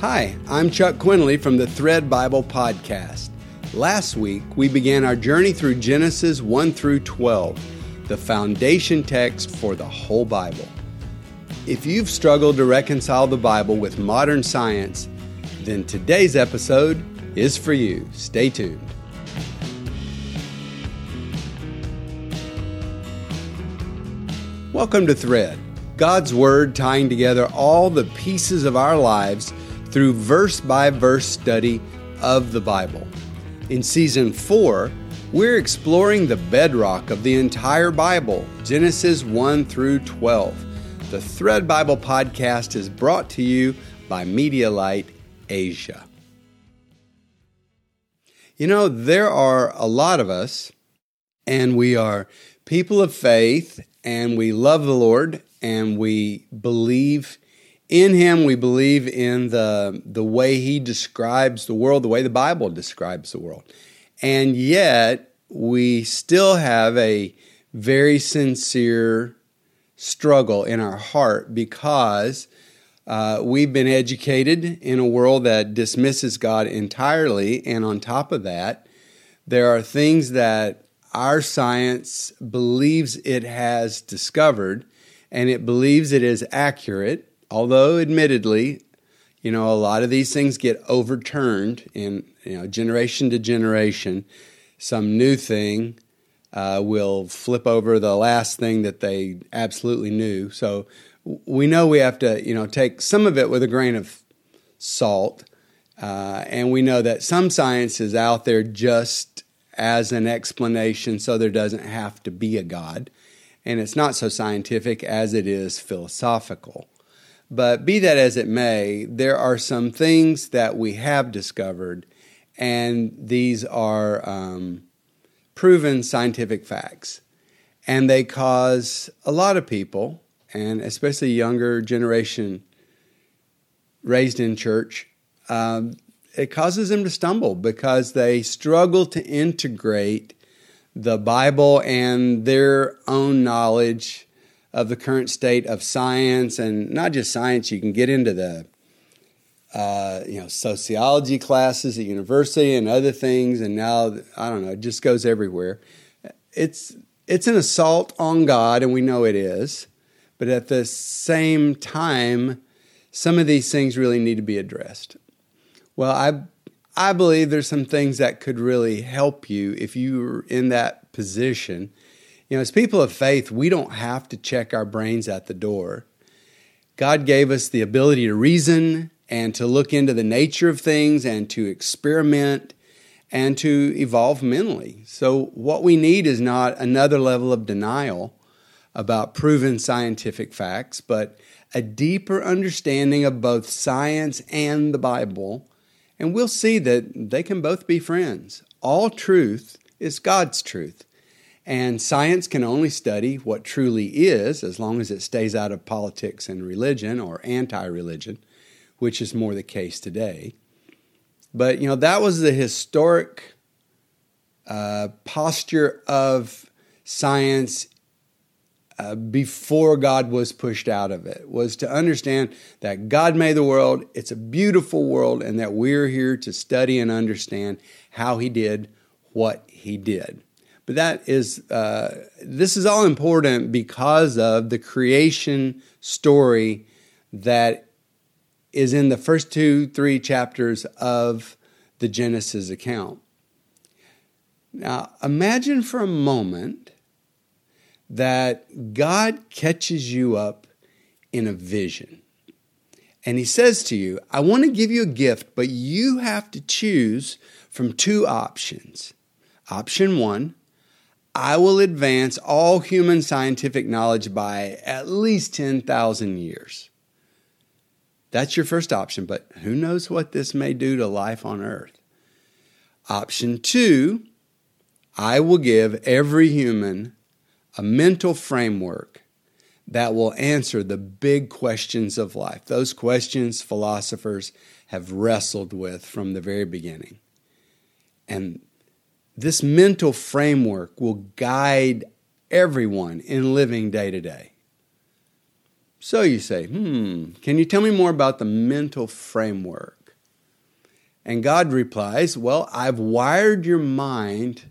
Hi, I'm Chuck Quinley from the Thread Bible Podcast. Last week, we began our journey through Genesis 1 through 12, the foundation text for the whole Bible. If you've struggled to reconcile the Bible with modern science, then today's episode is for you. Stay tuned. Welcome to Thread, God's Word tying together all the pieces of our lives through verse by verse study of the Bible. In season four, we're exploring the bedrock of the entire Bible, Genesis 1 through 12. The Thread Bible podcast is brought to you by Medialight Asia. You know, there are a lot of us, and we are people of faith, and we love the Lord, and we believe in him we believe in the the way he describes the world the way the bible describes the world. And yet we still have a very sincere struggle in our heart because uh, we've been educated in a world that dismisses God entirely, and on top of that, there are things that our science believes it has discovered, and it believes it is accurate, although admittedly, you know, a lot of these things get overturned in, you know, generation to generation. Some new thing uh, will flip over the last thing that they absolutely knew. So we know we have to, you know, take some of it with a grain of salt. Uh, and we know that some science is out there just as an explanation so there doesn't have to be a God. And it's not so scientific as it is philosophical. But be that as it may, there are some things that we have discovered, and these are um, proven scientific facts. And they cause a lot of people, and especially younger generation raised in church, um, it causes them to stumble because they struggle to integrate the Bible and their own knowledge of the current state of science and not just science. You can get into the uh, you know sociology classes at university and other things, and now I don't know. It just goes everywhere. It's it's an assault on God, and we know it is. But at the same time, some of these things really need to be addressed. Well, I I believe there's some things that could really help you if you are in that position you know, as people of faith, we don't have to check our brains at the door. God gave us the ability to reason and to look into the nature of things and to experiment and to evolve mentally. So, what we need is not another level of denial about proven scientific facts, but a deeper understanding of both science and the Bible. And we'll see that they can both be friends. All truth is God's truth. And science can only study what truly is as long as it stays out of politics and religion or anti religion, which is more the case today. But, you know, that was the historic uh, posture of science uh, before God was pushed out of it, was to understand that God made the world, it's a beautiful world, and that we're here to study and understand how He did what He did. But that is, uh, this is all important because of the creation story that is in the first two, three chapters of the Genesis account. Now, imagine for a moment that God catches you up in a vision. And he says to you, I want to give you a gift, but you have to choose from two options. Option one, I will advance all human scientific knowledge by at least 10,000 years. That's your first option, but who knows what this may do to life on earth? Option two, I will give every human a mental framework that will answer the big questions of life. Those questions philosophers have wrestled with from the very beginning. And this mental framework will guide everyone in living day to day. So you say, hmm, can you tell me more about the mental framework? And God replies, well, I've wired your mind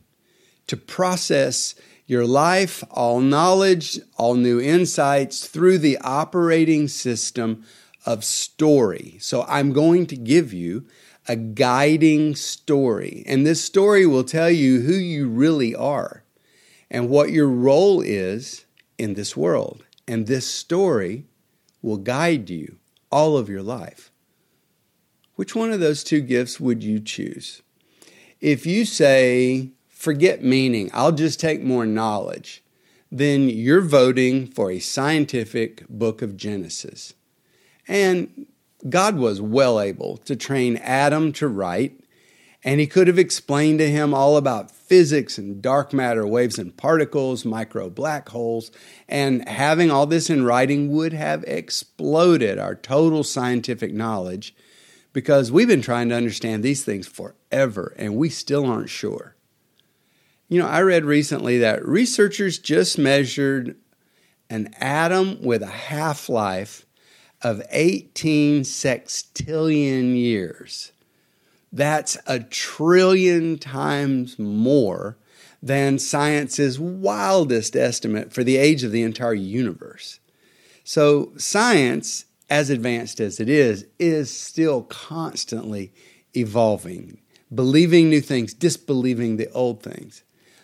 to process your life, all knowledge, all new insights through the operating system of story. So I'm going to give you a guiding story. And this story will tell you who you really are and what your role is in this world. And this story will guide you all of your life. Which one of those two gifts would you choose? If you say, forget meaning, I'll just take more knowledge, then you're voting for a scientific book of Genesis. And God was well able to train Adam to write, and he could have explained to him all about physics and dark matter, waves and particles, micro black holes, and having all this in writing would have exploded our total scientific knowledge because we've been trying to understand these things forever and we still aren't sure. You know, I read recently that researchers just measured an atom with a half life of 18 sextillion years. That's a trillion times more than science's wildest estimate for the age of the entire universe. So, science, as advanced as it is, is still constantly evolving, believing new things, disbelieving the old things.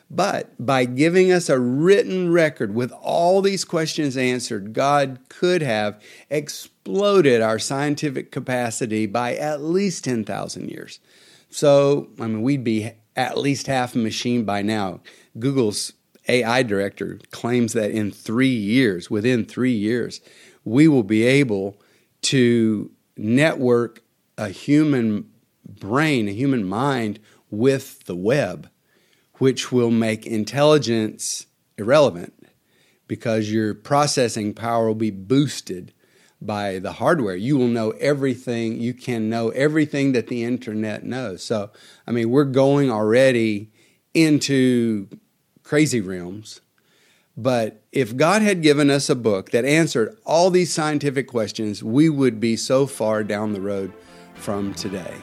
But by giving us a written record with all these questions answered, God could have exploded our scientific capacity by at least 10,000 years. So, I mean, we'd be at least half a machine by now. Google's AI director claims that in three years, within three years, we will be able to network a human brain, a human mind with the web which will make intelligence irrelevant because your processing power will be boosted by the hardware. You will know everything, you can know everything that the internet knows. So, I mean, we're going already into crazy realms. But if God had given us a book that answered all these scientific questions, we would be so far down the road from today.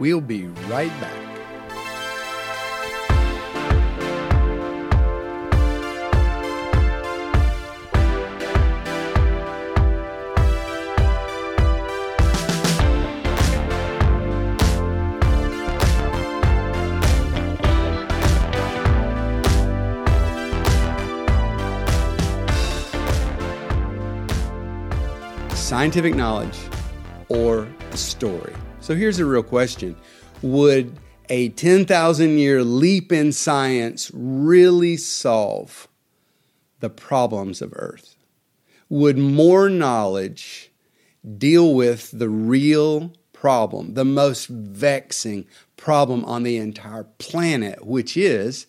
We'll be right back. Scientific knowledge or a story? So here's a real question Would a 10,000 year leap in science really solve the problems of Earth? Would more knowledge deal with the real problem, the most vexing problem on the entire planet, which is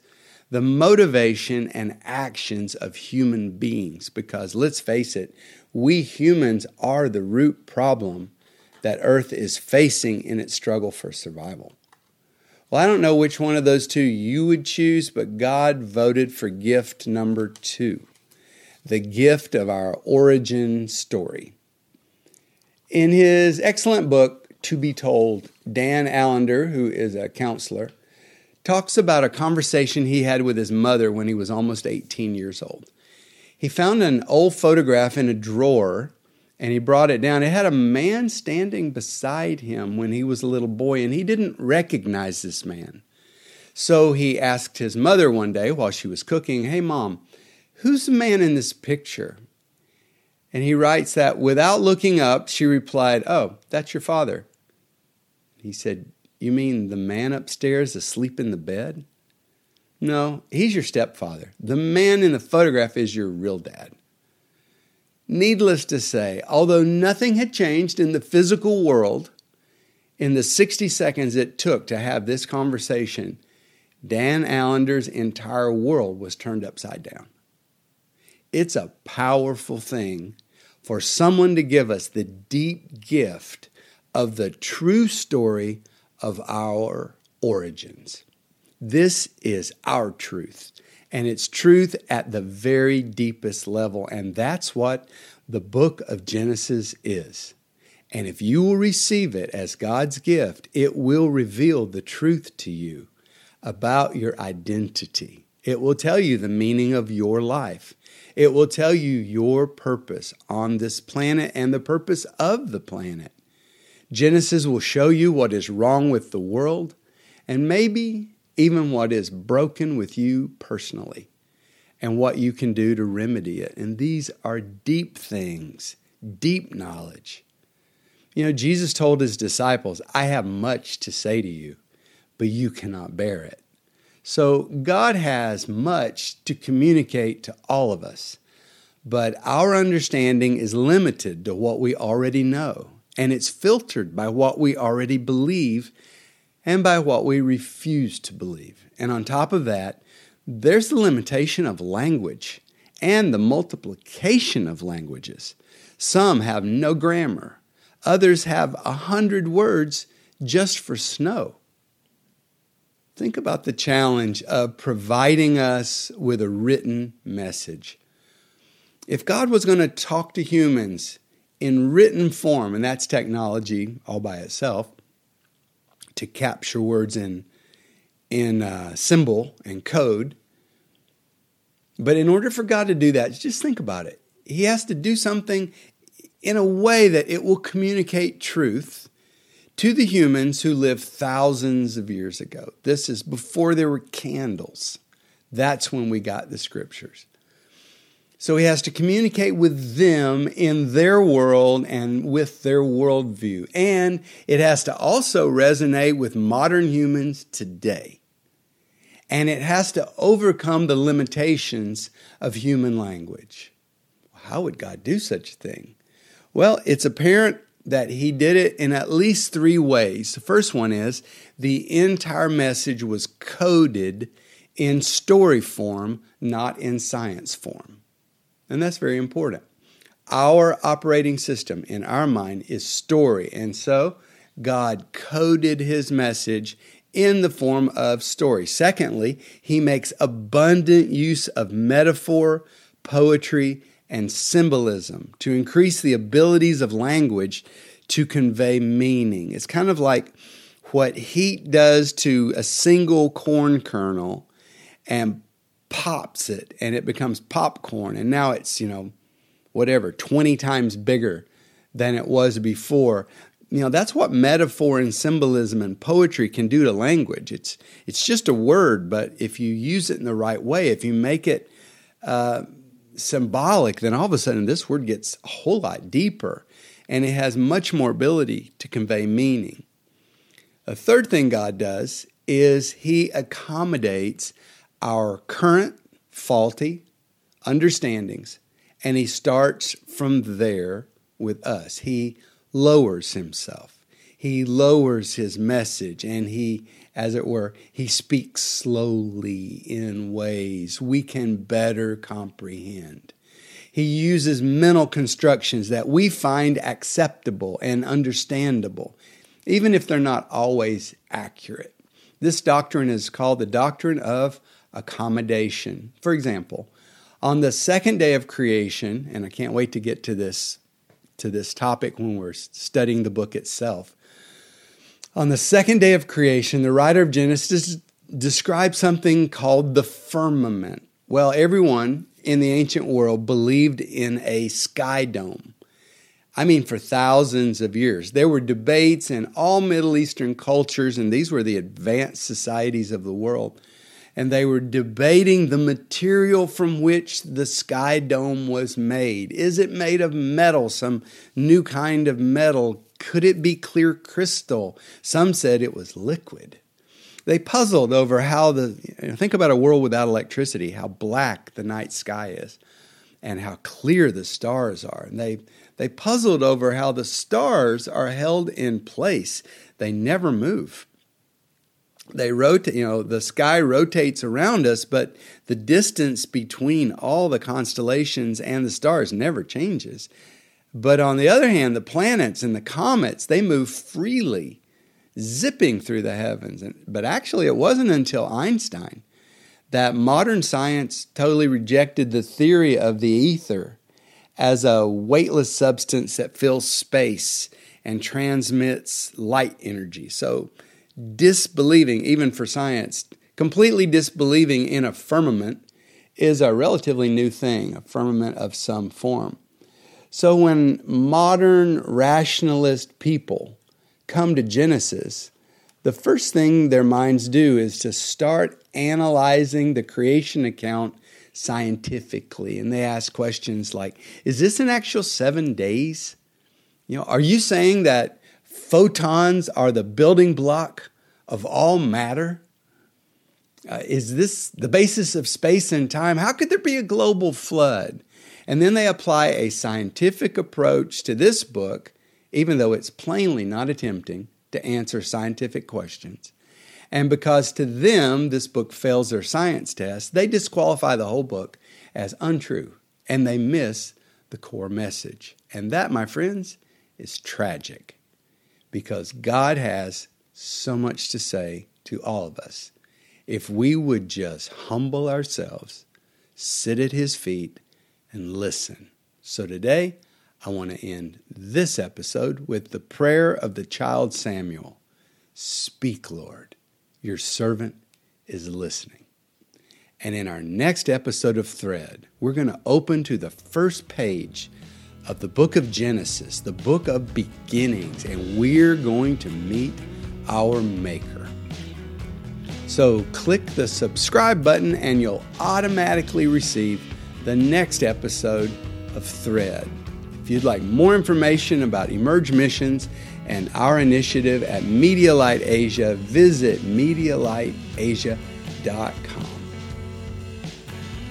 the motivation and actions of human beings? Because let's face it, we humans are the root problem that Earth is facing in its struggle for survival. Well, I don't know which one of those two you would choose, but God voted for gift number two the gift of our origin story. In his excellent book, To Be Told, Dan Allender, who is a counselor, talks about a conversation he had with his mother when he was almost 18 years old he found an old photograph in a drawer and he brought it down. It had a man standing beside him when he was a little boy, and he didn't recognize this man. So he asked his mother one day while she was cooking, Hey, mom, who's the man in this picture? And he writes that without looking up, she replied, Oh, that's your father. He said, You mean the man upstairs asleep in the bed? No, he's your stepfather. The man in the photograph is your real dad. Needless to say, although nothing had changed in the physical world in the 60 seconds it took to have this conversation, Dan Allender's entire world was turned upside down. It's a powerful thing for someone to give us the deep gift of the true story of our origins. This is our truth, and it's truth at the very deepest level. And that's what the book of Genesis is. And if you will receive it as God's gift, it will reveal the truth to you about your identity. It will tell you the meaning of your life. It will tell you your purpose on this planet and the purpose of the planet. Genesis will show you what is wrong with the world and maybe even what is broken with you personally and what you can do to remedy it. And these are deep things, deep knowledge. You know, Jesus told his disciples, I have much to say to you, but you cannot bear it. So God has much to communicate to all of us, but our understanding is limited to what we already know, and it's filtered by what we already believe and by what we refuse to believe. And on top of that, there's the limitation of language and the multiplication of languages. Some have no grammar, others have a hundred words just for snow. Think about the challenge of providing us with a written message. If God was going to talk to humans in written form, and that's technology all by itself, to capture words in, in uh, symbol and code. But in order for God to do that, just think about it. He has to do something in a way that it will communicate truth to the humans who lived thousands of years ago. This is before there were candles. That's when we got the scriptures. So he has to communicate with them in their world and with their worldview. And it has to also resonate with modern humans today. And it has to overcome the limitations of human language. How would God do such a thing? Well, it's apparent that he did it in at least three ways. The first one is the entire message was coded in story form, not in science form. And that's very important. Our operating system in our mind is story. And so God coded his message in the form of story. Secondly, he makes abundant use of metaphor, poetry, and symbolism to increase the abilities of language to convey meaning. It's kind of like what heat does to a single corn kernel and pops it and it becomes popcorn and now it's, you know, whatever, 20 times bigger than it was before. You know, that's what metaphor and symbolism and poetry can do to language. It's it's just a word, but if you use it in the right way, if you make it uh, symbolic, then all of a sudden this word gets a whole lot deeper and it has much more ability to convey meaning. A third thing God does is He accommodates our current faulty understandings and He starts from there with us. He lowers Himself. He lowers his message and he, as it were, he speaks slowly in ways we can better comprehend. He uses mental constructions that we find acceptable and understandable, even if they're not always accurate. This doctrine is called the doctrine of accommodation. For example, on the second day of creation, and I can't wait to get to this to this topic when we're studying the book itself. On the second day of creation, the writer of Genesis describes something called the firmament. Well, everyone in the ancient world believed in a sky dome. I mean, for thousands of years. There were debates in all Middle Eastern cultures, and these were the advanced societies of the world. And they were debating the material from which the sky dome was made. Is it made of metal, some new kind of metal? Could it be clear crystal? Some said it was liquid. They puzzled over how the, you know, think about a world without electricity, how black the night sky is and how clear the stars are. And they, they puzzled over how the stars are held in place, they never move. They rotate, you know, the sky rotates around us, but the distance between all the constellations and the stars never changes. But on the other hand, the planets and the comets, they move freely, zipping through the heavens. But actually, it wasn't until Einstein that modern science totally rejected the theory of the ether as a weightless substance that fills space and transmits light energy. So, disbelieving, even for science, completely disbelieving in a firmament is a relatively new thing, a firmament of some form. So, when modern rationalist people come to Genesis, the first thing their minds do is to start analyzing the creation account scientifically. And they ask questions like Is this an actual seven days? You know, are you saying that photons are the building block of all matter? Uh, is this the basis of space and time? How could there be a global flood? And then they apply a scientific approach to this book, even though it's plainly not attempting to answer scientific questions. And because to them this book fails their science test, they disqualify the whole book as untrue and they miss the core message. And that, my friends, is tragic because God has so much to say to all of us. If we would just humble ourselves, sit at His feet, and listen. So today, I want to end this episode with the prayer of the child Samuel Speak, Lord your servant is listening. And in our next episode of Thread, we're going to open to the first page of the book of Genesis, the book of beginnings, and we're going to meet our Maker. So click the subscribe button and you'll automatically receive the next episode of Thread. If you'd like more information about Emerge Missions and our initiative at Medialight Asia, visit MedialightAsia.com.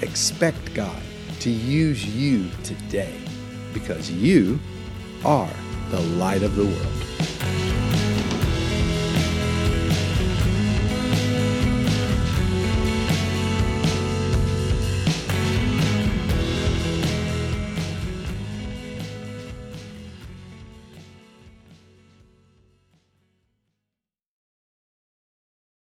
Expect God to use you today because you are the light of the world.